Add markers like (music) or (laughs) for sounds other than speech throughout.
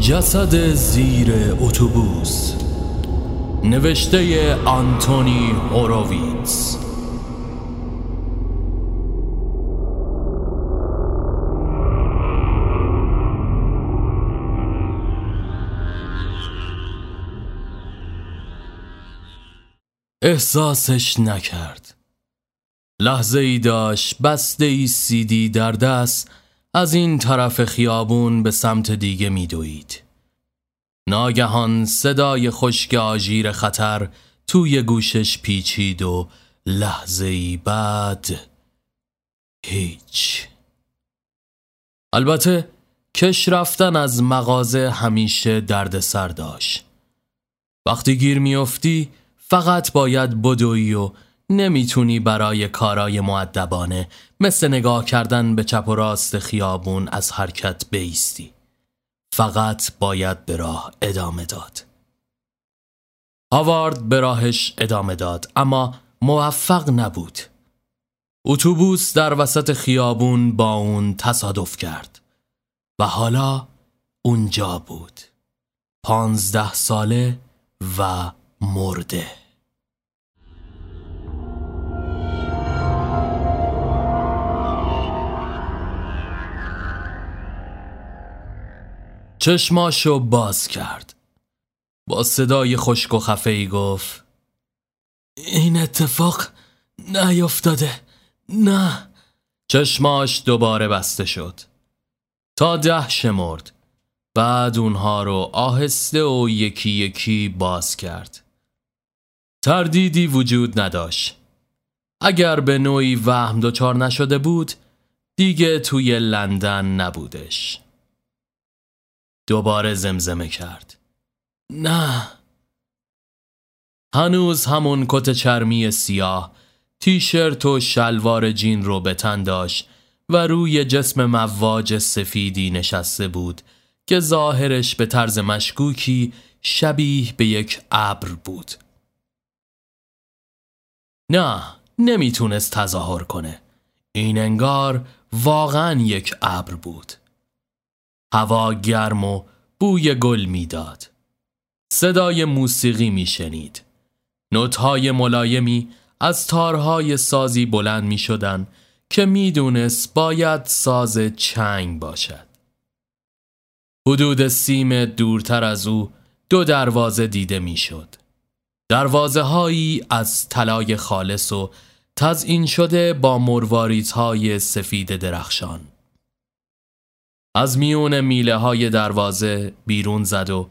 جسد زیر اتوبوس نوشته آنتونی هوروویتس احساسش نکرد. لحظه ای داشت بسته ای سیدی در دست از این طرف خیابون به سمت دیگه میدوید. ناگهان صدای خشک آژیر خطر توی گوشش پیچید و لحظه ای بعد هیچ البته کش رفتن از مغازه همیشه درد سر داشت وقتی گیر میافتی فقط باید بدوی و نمی‌تونی برای کارای معدبانه مثل نگاه کردن به چپ و راست خیابون از حرکت بیستی. فقط باید به راه ادامه داد. هاوارد به راهش ادامه داد اما موفق نبود. اتوبوس در وسط خیابون با اون تصادف کرد و حالا اونجا بود. پانزده ساله و مرده. چشماشو باز کرد. با صدای خشک و خفه ای گفت این اتفاق نیفتاده. نه. چشماش دوباره بسته شد. تا ده شمرد. بعد اونها رو آهسته و یکی یکی باز کرد. تردیدی وجود نداشت. اگر به نوعی وهم دچار نشده بود دیگه توی لندن نبودش. دوباره زمزمه کرد. نه. هنوز همون کت چرمی سیاه تیشرت و شلوار جین رو به تن داشت و روی جسم مواج سفیدی نشسته بود که ظاهرش به طرز مشکوکی شبیه به یک ابر بود. نه نمی‌تونست تظاهر کنه. این انگار واقعا یک ابر بود. هوا گرم و بوی گل می‌داد. صدای موسیقی میشنید. نوتهای ملایمی از تارهای سازی بلند می شدن که می‌دونست باید ساز چنگ باشد. حدود سیم دورتر از او دو دروازه دیده می‌شد. دروازه هایی از طلای خالص و تزئین شده با مرواریت های سفید درخشان. از میون میله های دروازه بیرون زد و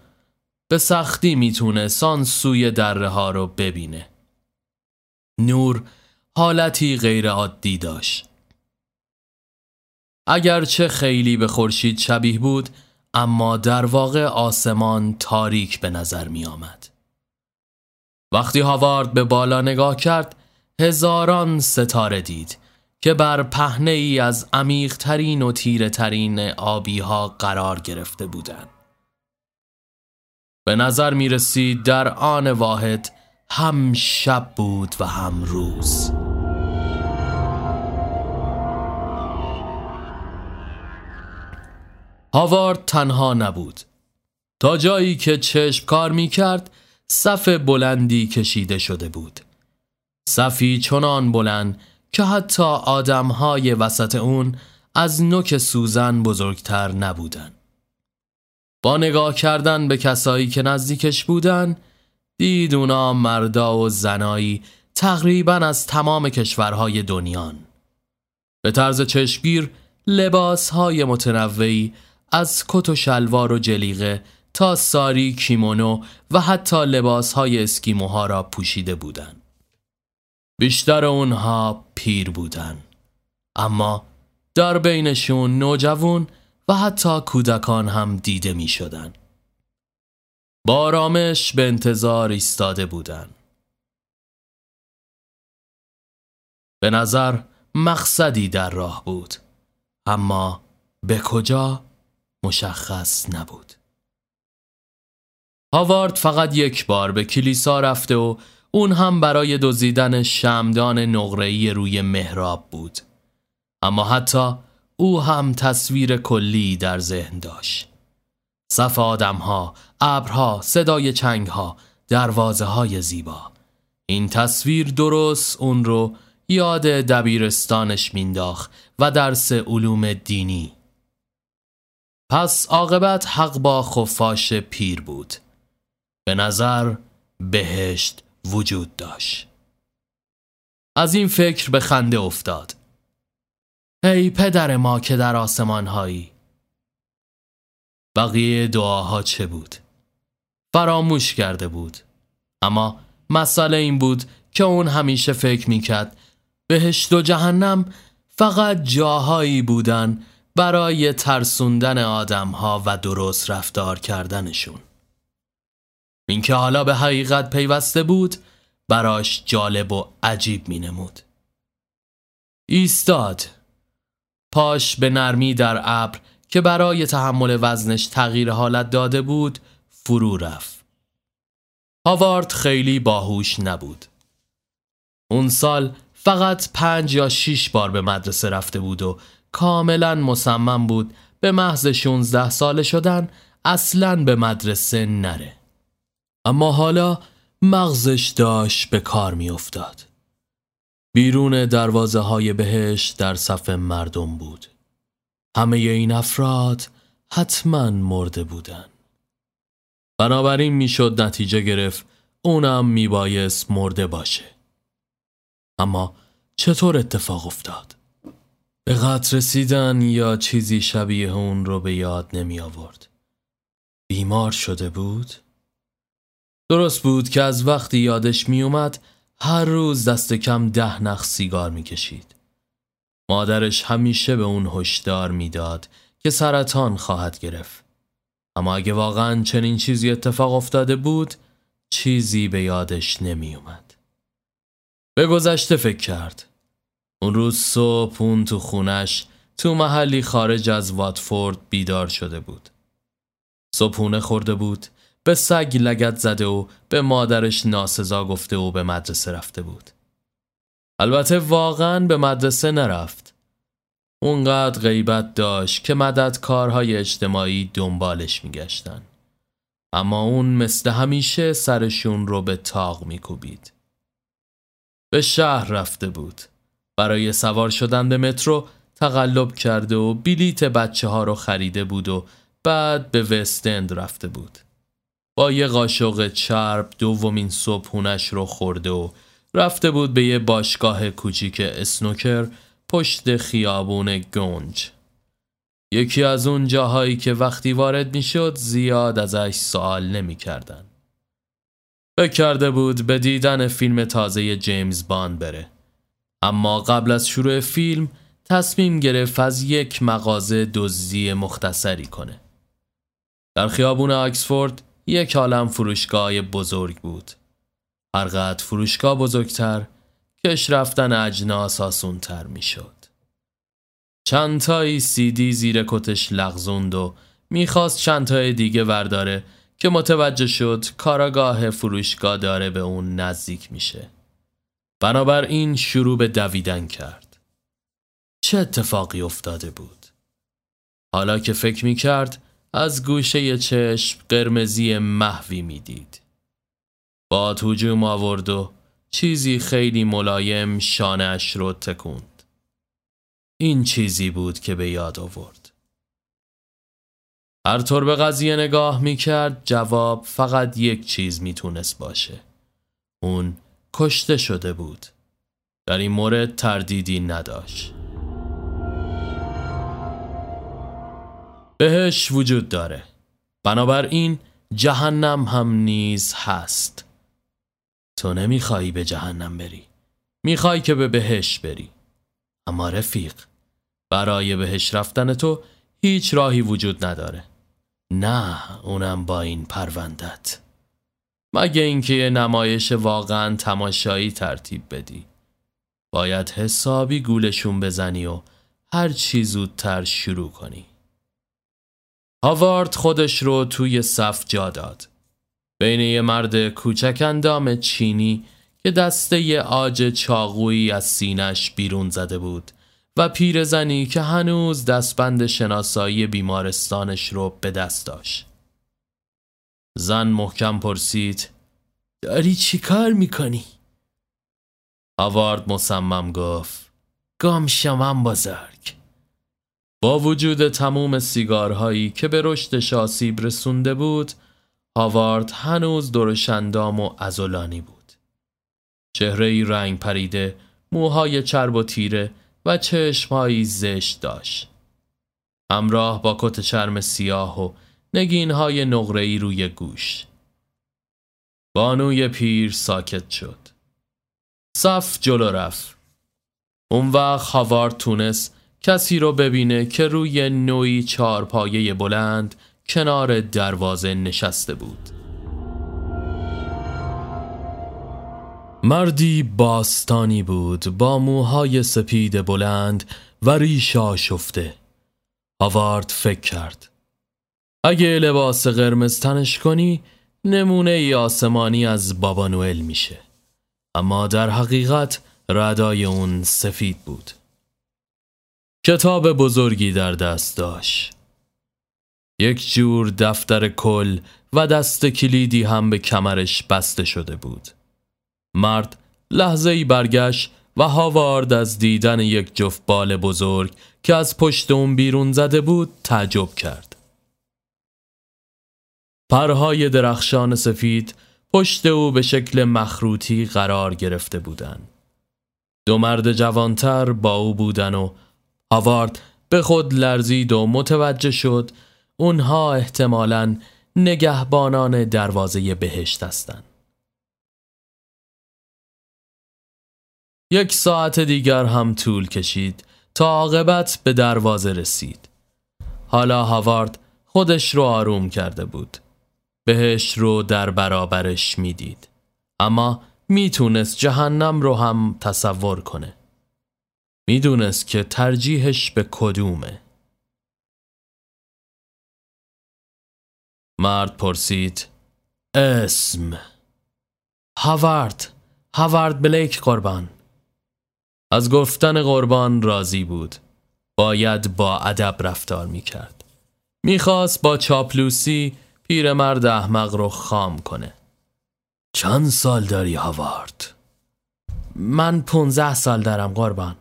به سختی می‌تونه سان سوی دره ها رو ببینه. نور حالتی غیر عادی داشت. اگرچه خیلی به خورشید شبیه بود اما در واقع آسمان تاریک به نظر می آمد. وقتی هاوارد به بالا نگاه کرد هزاران ستاره دید که بر پهنه ای از عمیقترین و تیره ترین آبی ها قرار گرفته بودند. به نظر می رسید در آن واحد هم شب بود و هم روز. هاوارد تنها نبود. تا جایی که چشم کار می کرد صف بلندی کشیده شده بود. صفی چنان بلند که حتی آدمهای وسط اون از نوک سوزن بزرگتر نبودن. با نگاه کردن به کسایی که نزدیکش بودن دید اونا مردا و زنایی تقریبا از تمام کشورهای دنیان. به طرز چشمگیر لباسهای متنوعی از کت و شلوار و جلیقه تا ساری کیمونو و حتی لباسهای اسکیموها را پوشیده بودند. بیشتر اونها پیر بودن اما در بینشون نوجوان و حتی کودکان هم دیده می شدن. با آرامش به انتظار ایستاده بودن. به نظر مقصدی در راه بود اما به کجا مشخص نبود. هاوارد فقط یک بار به کلیسا رفته و اون هم برای دزدیدن شمدان نقره‌ای روی محراب بود. اما حتی او هم تصویر کلی در ذهن داشت. صف آدمها، ابرها، صدای چنگها، دروازه های زیبا. این تصویر درست اون رو یاد دبیرستانش مینداخت و درس علوم دینی. پس عاقبت حق با خفاش پیر بود. به نظر بهشت وجود داشت. از این فکر به خنده افتاد. ای پدر ما که در آسمان هایی. بقیه دعاها چه بود؟ فراموش کرده بود. اما مسئله این بود که اون همیشه فکر می‌کرد بهشت و جهنم فقط جاهایی بودن برای ترسوندن آدمها و درست رفتار کردنشون. اینکه حالا به حقیقت پیوسته بود براش جالب و عجیب می نمود. ایستاد پاش به نرمی در ابر که برای تحمل وزنش تغییر حالت داده بود فرو رفت. هاوارد خیلی باهوش نبود. اون سال فقط پنج یا شیش بار به مدرسه رفته بود و کاملا مصمم بود به محض 16 ساله شدن اصلا به مدرسه نره. اما حالا مغزش داشت به کار می افتاد. بیرون دروازه های بهش در صف مردم بود. همه این افراد حتما مرده بودن. بنابراین می‌شد نتیجه گرفت اونم میبایست مرده باشه. اما چطور اتفاق افتاد؟ به قطر رسیدن یا چیزی شبیه اون رو به یاد نمی آورد. بیمار شده بود؟ درست بود که از وقتی یادش می اومد هر روز دست کم ده نخ سیگار می کشید. مادرش همیشه به اون هشدار می‌داد که سرطان خواهد گرفت. اما اگه واقعا چنین چیزی اتفاق افتاده بود چیزی به یادش نمی اومد. به گذشته فکر کرد. اون روز صبح اون تو خونش تو محلی خارج از واتفورد بیدار شده بود. صبحونه خورده بود به سگ لگت زده و به مادرش ناسزا گفته و به مدرسه رفته بود. البته واقعا به مدرسه نرفت. اونقدر غیبت داشت که مدد کارهای اجتماعی دنبالش میگشتن. اما اون مثل همیشه سرشون رو به تاق میکوبید. به شهر رفته بود. برای سوار شدن به مترو تقلب کرده و بلیت بچه ها رو خریده بود و بعد به وستند رفته بود. با یه قاشق چرب دومین صبحونش رو خورده و رفته بود به یه باشگاه کوچیک اسنوکر پشت خیابون گنج. یکی از اون جاهایی که وقتی وارد می شد زیاد ازش سوال نمی کردن. کرده بود به دیدن فیلم تازه جیمز باند بره. اما قبل از شروع فیلم تصمیم گرفت از یک مغازه دزدی مختصری کنه. در خیابون آکسفورد یک عالم فروشگاه بزرگ بود. هرقدر فروشگاه بزرگتر کش رفتن اجناس آسونتر می‌شد. چند تایی سیدی زیر کتش لغزوند و می‌خواست چند تای دیگه ورداره که متوجه شد کاراگاه فروشگاه داره به اون نزدیک میشه. بنابراین شروع به دویدن کرد. چه اتفاقی افتاده بود؟ حالا که فکر می‌کرد از گوشه چشم قرمزی محوی می‌دید. با هجوم آورد و چیزی خیلی ملایم شانش رو تکوند. این چیزی بود که به یاد آورد. هر طور به قضیه نگاه می کرد جواب فقط یک چیز می تونست باشه. اون کشته شده بود. در این مورد تردیدی نداشت. بهش وجود داره. بنابراین جهنم هم نیز هست. تو نمیخوایی به جهنم بری. می‌خوای که به بهش بری. اما رفیق برای بهش رفتن تو هیچ راهی وجود نداره. نه اونم با این پروندت. مگه اینکه یه نمایش واقعا تماشایی ترتیب بدی. باید حسابی گولشون بزنی و هر چی زودتر شروع کنی. هاوارد خودش رو توی صف جا داد. بین یه مرد کوچک اندام چینی که دسته یه آج چاقویی از سینش بیرون زده بود و پیرزنی که هنوز دستبند شناسایی بیمارستانش رو به دست داشت. زن محکم پرسید داری چی کار می‌کنی؟ هاوارد مصمم گفت گام شمم بزرگ با وجود تموم سیگارهایی که به رشد آسیب رسونده بود هاوارد هنوز درشندام و ازولانی بود. چهره ای رنگ پریده موهای چرب و تیره و چشمهایی زشت داشت. همراه با کت چرم سیاه و نگینهای نقره‌ای روی گوش. بانوی پیر ساکت شد. صف جلو رفت. اون وقت هاوارد تونست کسی رو ببینه که روی نوعی چارپایه بلند کنار دروازه نشسته بود. مردی باستانی بود با موهای سپید بلند و ریشا شفته هاوارد فکر کرد. اگه لباس قرمز تنش کنی نمونه ای آسمانی از بابا نوئل میشه. اما در حقیقت ردای اون سفید بود. کتاب بزرگی در دست داشت. یک جور دفتر کل و دست کلیدی هم به کمرش بسته شده بود. مرد لحظه ای برگشت و هاوارد از دیدن یک جفت بال بزرگ که از پشت اون بیرون زده بود تعجب کرد. پرهای درخشان سفید پشت او به شکل مخروطی قرار گرفته بودند. دو مرد جوانتر با او بودن و هاوارد به خود لرزید و متوجه شد اونها احتمالاً نگهبانان دروازه بهشت هستند. یک ساعت دیگر هم طول کشید تا عاقبت به دروازه رسید. حالا هاوارد خودش رو آروم کرده بود. بهش رو در برابرش می‌دید. اما می‌تونست جهنم رو هم تصور کنه. می‌دونست که ترجیحش به کدومه. مرد پرسید اسم. هاوارد هاوارد بلیک قربان. از گفتن قربان راضی بود. باید با ادب رفتار می‌کرد. می‌خواست با چاپلوسی پیرمرد احمق رو خام کنه. چند سال داری هاوارد؟ من پونزه سال دارم قربان.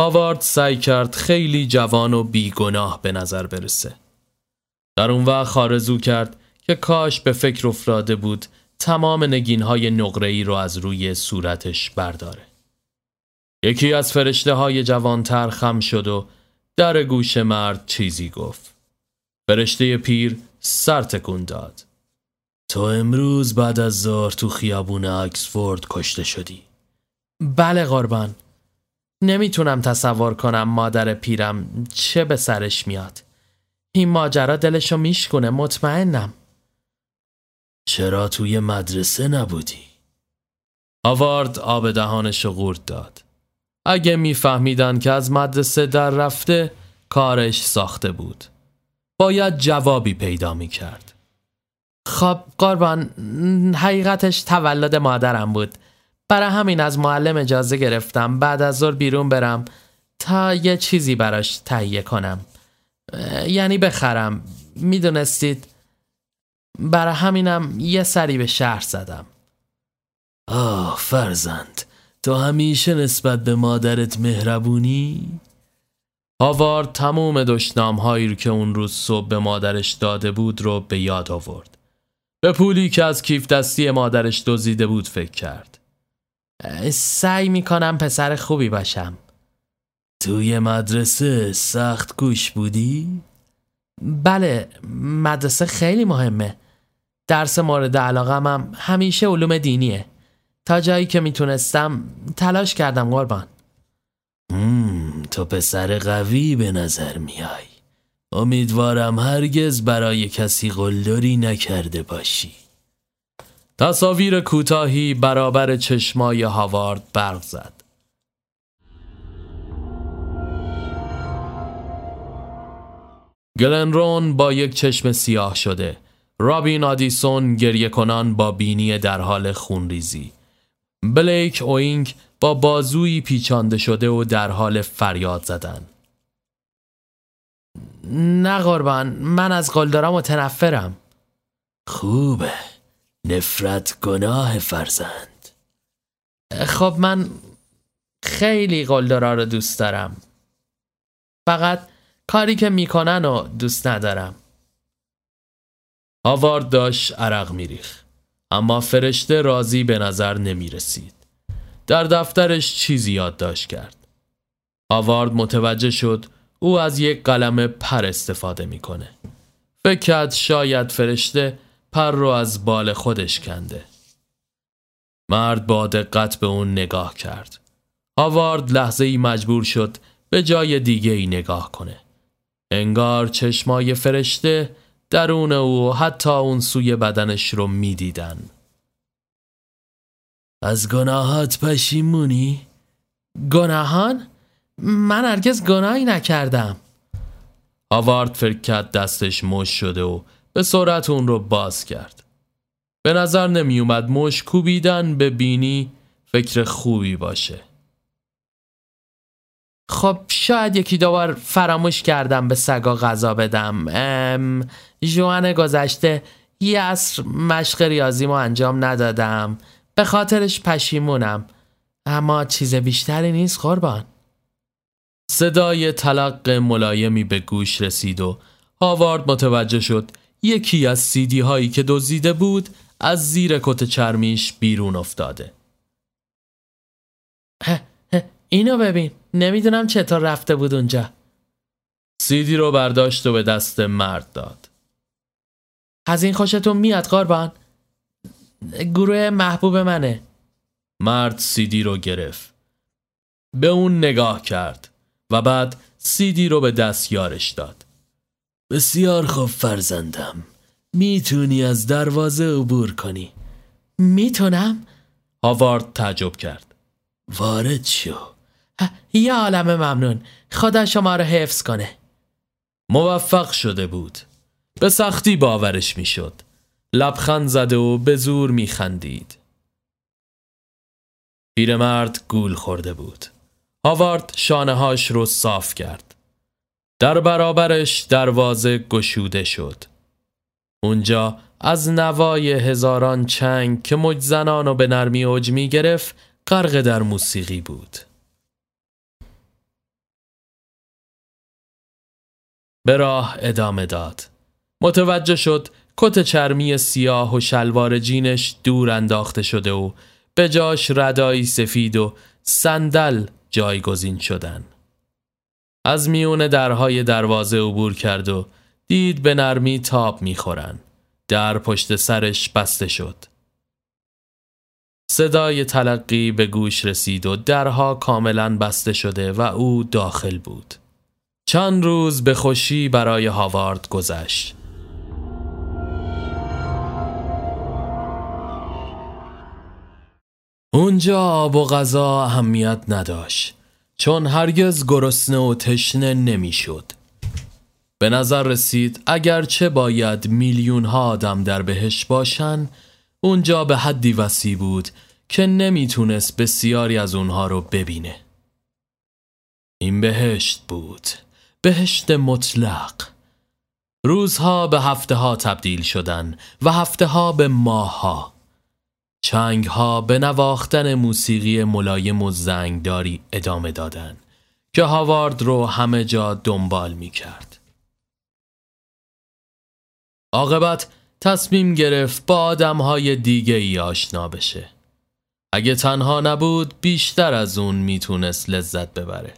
هاوارد سعی کرد خیلی جوان و بیگناه به نظر برسه. در اون وقت خارزو کرد که کاش به فکر افتاده بود تمام نگین های نقره رو از روی صورتش برداره. یکی از فرشته های جوانتر خم شد و در گوش مرد چیزی گفت. فرشته پیر سر تکون داد. تو امروز بعد از ظهر تو خیابون اکسفورد کشته شدی. بله قربان. نمی‌تونم تصور کنم مادر پیرم چه به سرش میاد. این ماجرا دلشو میشکنه مطمئنم. چرا توی مدرسه نبودی؟ آوارد آب دهانش قورت داد. اگه میفهمیدن که از مدرسه در رفته کارش ساخته بود. باید جوابی پیدا می کرد. خب قربان حقیقتش تولد مادرم بود. برای همین از معلم اجازه گرفتم بعد از ظهر بیرون برم تا یه چیزی براش تهیه کنم یعنی بخرم می‌دونستید برای همینم یه سری به شهر زدم آه فرزند تو همیشه نسبت به مادرت مهربونی؟ هاوارد تموم دشنام هایی رو که اون روز صبح به مادرش داده بود رو به یاد آورد. به پولی که از کیف دستی مادرش دزدیده بود فکر کرد. سعی می‌کنم پسر خوبی باشم. توی مدرسه سخت گوش بودی؟ بله مدرسه خیلی مهمه. درس مورد علاقه هم همیشه علوم دینیه. تا جایی که می‌تونستم تلاش کردم قربان. تو پسر قوی به نظر میای امیدوارم هرگز برای کسی قلدری نکرده باشی تصاویر کوتاهی برابر چشمای هاوارد برق زد. گلنرون با یک چشم سیاه شده. رابین آدیسون گریه کنان با بینی در حال خونریزی. بلیک اوینگ با بازویی پیچانده شده و در حال فریاد زدن. نه قربان من از قلدرا متنفرم. خوبه. نفرت گناه فرزند خب من خیلی قلدرا رو دوست دارم فقط کاری که می‌کنن و دوست ندارم هاوارد داشت عرق میریخ اما فرشته راضی به نظر نمی رسید. در دفترش چیزی یادداشت کرد. هاوارد متوجه شد او از یک قلم پر استفاده می‌کنه. فکر کرد شاید فرشته پر رو از بال خودش کنده. مرد با دقت به اون نگاه کرد. هاوارد لحظه ای مجبور شد به جای دیگه ای نگاه کنه. انگار چشمای فرشته درون او حتی اون سوی بدنش رو می‌دیدن. از گناهات پشیمونی؟ گناهان؟ من هرگز گناهی نکردم. هاوارد فکر دستش مش شده و به سرعت اون رو باز کرد. به نظر نمی اومد مش کوبیدن به بینی فکر خوبی باشه. خب شاید یکی دوبار فراموش کردم به سگا غذا بدم ام جوان گذشته یه عصر مشق ریاضیمو انجام ندادم به خاطرش پشیمونم اما چیز بیشتری نیست قربان صدای تلق ملایمی به گوش رسید و هاوارد متوجه شد یکی از سیدی هایی که دزدیده بود از زیر کت چرمیش بیرون افتاده. اینو ببین. نمی‌دونم چطور رفته بود اونجا. سیدی رو برداشت و به دست مرد داد. از این خوشتون میاد قربان؟ گروه محبوب منه. مرد سیدی رو گرفت. به اون نگاه کرد و بعد سیدی رو به دست یارش داد. بسیار خوب فرزندم. می‌تونی از دروازه عبور کنی. می‌تونم؟ هاوارد تعجب کرد. وارد شو. یه عالم ممنون. خدا شما رو حفظ کنه. موفق شده بود. به سختی باورش می‌شد. لبخند زده و به زور میخندید. پیرمرد گول خورده بود. هاوارد شانه هاش رو صاف کرد. در برابرش دروازه گشوده شد اونجا از نوای هزاران چنگ که مجزنان و به نرمی اوج می گرفت غرق در موسیقی بود به راه ادامه داد. متوجه شد کت چرمی سیاه و شلوار جینش دور انداخته شده و به جاش ردایی سفید و صندل جایگزین شدن. از میون درهای دروازه عبور کرد و دید به نرمی تاب می‌خورن. در پشت سرش بسته شد. صدای تلقی به گوش رسید و درها کاملا بسته شده و او داخل بود. چند روز به خوشی برای هاوارد گذشت. اونجا آب و غذا اهمیت نداشت چون هرگز گرسنه و تشنه نمی‌شد. به نظر رسید اگرچه باید میلیون ها آدم در بهش باشن اونجا به حدی وسیع بود که نمی‌تونست بسیاری از اونها رو ببینه. این بهشت بود. بهشت مطلق. روزها به هفته ها تبدیل شدن و هفته ها به ماه ها چنگ ها به نواختن موسیقی ملایم و زنگداری ادامه دادن که هاوارد رو همه جا دنبال می کرد. عاقبت تصمیم گرفت با آدم های دیگه ای آشنا بشه. اگه تنها نبود بیشتر از اون می‌تونست لذت ببره.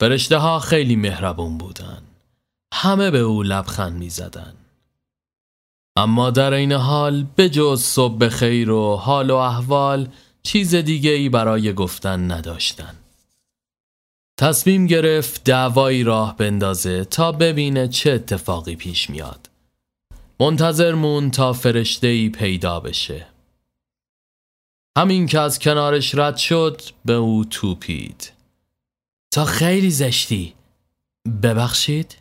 فرشته ها خیلی مهربون بودن. همه به او لبخند می زدن. اما در این حال به جز صبح خیر و حال و احوال چیز دیگه ای برای گفتن نداشتن. تصمیم گرفت دعوایی راه بندازه تا ببینه چه اتفاقی پیش میاد. منتظر مون تا فرشته ای پیدا بشه. همین که از کنارش رد شد به او توپید. تا خیلی زشتی ببخشید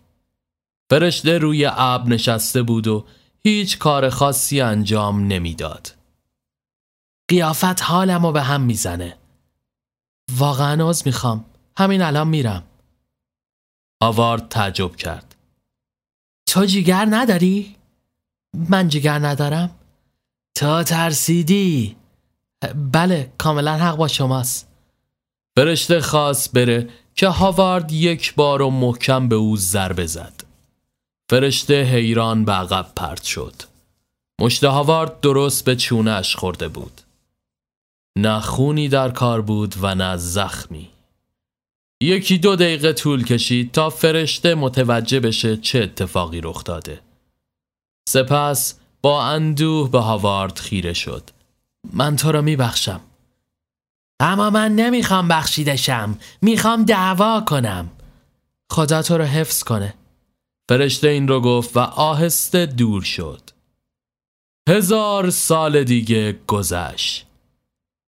فرشته روی اب نشسته بود و هیچ کار خاصی انجام نمی‌داد. قیافت حالمو به هم می‌زنه. واقعا از می‌خوام. همین الان میرم. آوارد تعجب کرد. تو جیگر نداری؟ من جگر ندارم؟ تا ترسیدی. بله کاملا حق با شماست. فرشته خواست بره که هاوارد یک بار و محکم به او ضربه زد. فرشته حیران به عقب پرت شد. مشت هاوارد درست به چونش خورده بود. نه خونی در کار بود و نه زخمی. یکی دو دقیقه طول کشید تا فرشته متوجه بشه چه اتفاقی رخ داده. سپس با اندوه به هاوارد خیره شد. من تو رو میبخشم. اما من نمی‌خوام بخشیدشم. می‌خوام دعوا کنم. خدا تو رو حفظ کنه. فرشته این رو گفت و آهسته دور شد. هزار سال دیگه گذشت.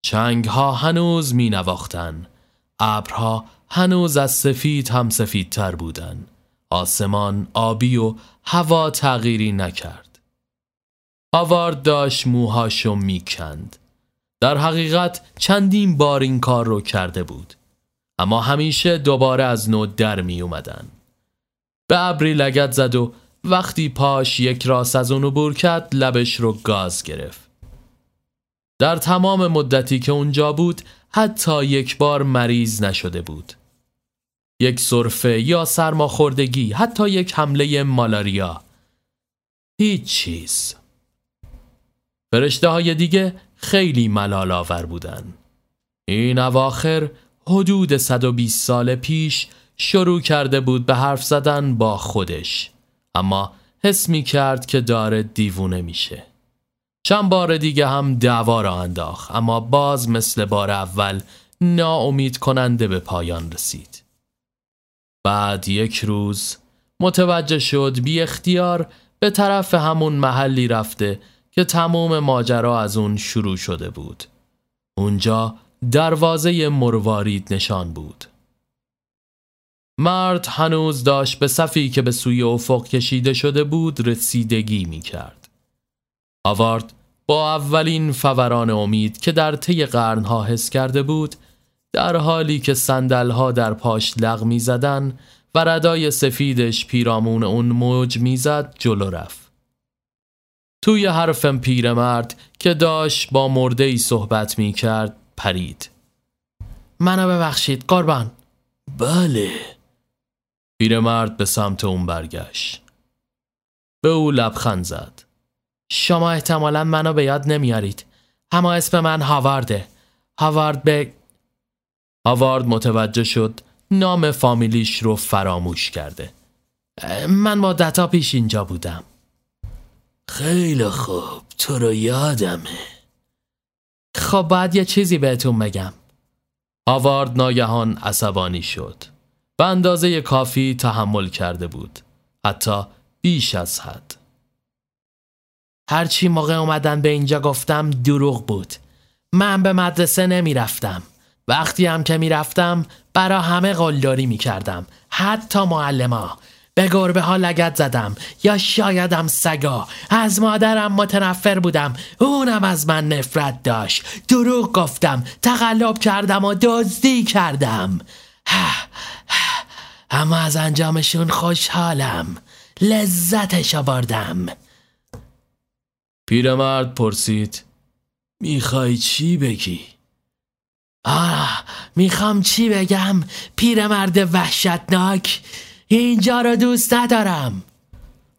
چنگ ها هنوز می نواختن. ابرها هنوز از سفید هم سفیدتر بودن. آسمان آبی و هوا تغییری نکرد. آوارد داشت موهاشو می‌کند در حقیقت چندین بار این کار رو کرده بود. اما همیشه دوباره از نو در می اومدن. به ابری لگت زد و وقتی پاش یک راست از اونو بور کرد لبش رو گاز گرفت. در تمام مدتی که اونجا بود حتی یک بار مریض نشده بود. یک سرفه یا سرماخوردگی حتی یک حمله مالاریا. هیچ چیز. فرشته های دیگه خیلی ملال آور بودن. این اواخر حدود 120 سال پیش شروع کرده بود به حرف زدن با خودش. اما حس می کرد که داره دیوونه میشه. چند بار دیگه هم دعوا را انداخت اما باز مثل بار اول ناامید کننده به پایان رسید. بعد یک روز متوجه شد بی اختیار به طرف همون محلی رفته که تمام ماجرا از اون شروع شده بود. اونجا دروازه مروارید نشان بود. مرد هنوز داشت به صفی که به سوی افق کشیده شده بود رسیدگی می کرد. آوارد با اولین فوران امید که در طی قرنها حس کرده بود در حالی که سندلها در پاش لغ می زدن و ردای سفیدش پیرامون اون موج می‌زد جلو رفت. توی حرفم پیرمرد که داشت با مرده ای صحبت می کرد پرید. منو ببخشید قربان. بله پیرمرد به سمت اون برگشت. به او لبخند زد. شما احتمالا منو به یاد نمیارید. اما اسم من هاوارده. هاوارد به هاوارد متوجه شد نام فامیلیش رو فراموش کرده. من مدتا پیش اینجا بودم. خیلی خوب تو رو یادمه. خب باید یه چیزی بهتون بگم. هاوارد ناگهان عصبانی شد. به اندازه کافی تحمل کرده بود. حتی بیش از حد. هرچی موقع اومدن به اینجا گفتم دروغ بود. من به مدرسه نمی‌رفتم. وقتی هم که می‌رفتم برا همه قلدری می‌کردم. حتی معلما. به گربه ها لگت زدم. یا شایدم سگا. از مادرم متنفر بودم. اونم از من نفرت داشت. دروغ گفتم. تقلب کردم و دزدی کردم. (sighs) اما از انجامشون خوشحالم. لذتش آوردم پیرمرد پرسید می‌خوای چی بگی؟ آه می‌خوام چی بگم؟ پیرمرد وحشتناک اینجا رو دوست ندارم.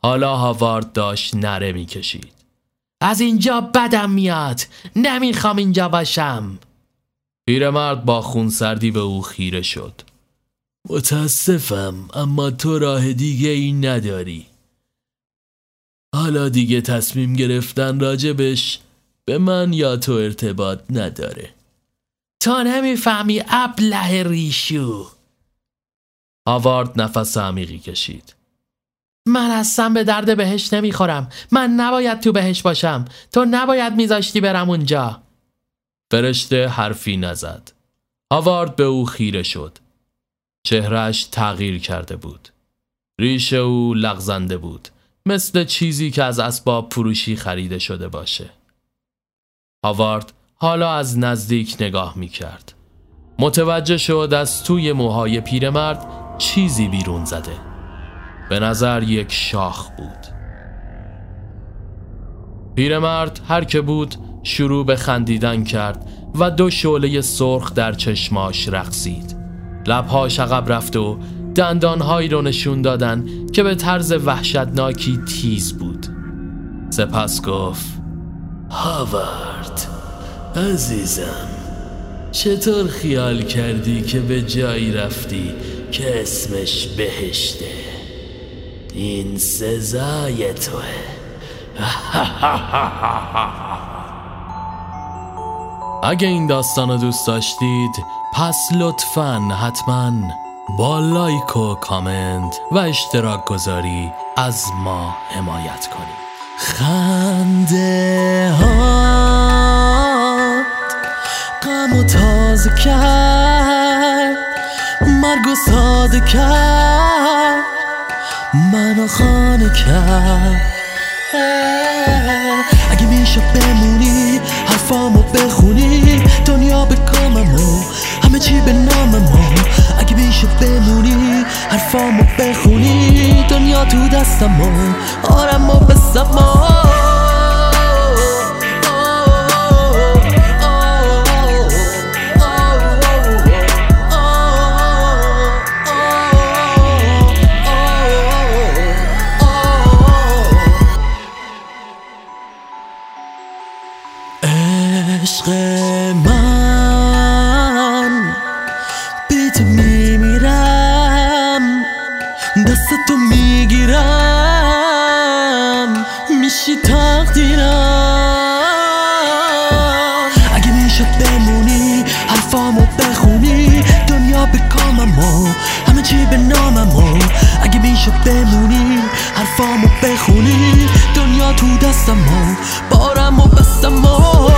حالا هاوارد داشت نره می‌کشید. از اینجا بدم میاد. نمی‌خوام اینجا باشم. پیرمرد با خونسردی به او خیره شد. متاسفم اما تو راه دیگه این نداری. حالا دیگه تصمیم گرفتن راجبش به من یا تو ارتباط نداره. تا نمی‌فهمی ابله ریشو. آوارد نفس عمیقی کشید. من اصلا به درد بهش نمی‌خورم. من نباید تو بهش باشم. تو نباید میذاشتی برم اونجا. فرشته حرفی نزد آوارد به او خیره شد چهرش تغییر کرده بود. ریش او لغزنده بود. مثل چیزی که از اسباب فروشی خریده شده باشه. هاوارد حالا از نزدیک نگاه می کرد. متوجه شد از توی موهای پیرمرد چیزی بیرون زده. به نظر یک شاخ بود. پیرمرد هر که بود شروع به خندیدن کرد و دو شعله سرخ در چشماش رقصید. لبهاش عقب رفت و دندانهایی رو نشون دادن که به طرز وحشتناکی تیز بود. سپس گفت هاوارد عزیزم چطور خیال کردی که به جایی رفتی که اسمش بهشته؟ این سزای توه. (laughs) اگه این داستان رو دوست داشتید پس لطفا حتما با لایک و کامنت و اشتراک گذاری از ما حمایت کنید. خنده ها غم و تازه کرد مرگ و ساده کرد منو خانه کرد. اگه میشه بمونی حرفامو بخونی دنیا به کاممو همه چی به ناممو اگه میشه بمونی حرفامو بخونی دنیا تو دستمو آرم و عشق من. بی تو میمیرم. دست تو می‌گیرم. میشی تقدیرم. اگه می‌شد بمونی حرفامو بخونی دنیا به کاممو همه چی به ناممو اگه می‌شد بمونی حرفامو بخونی دنیا تو دستمو بارمو بستمو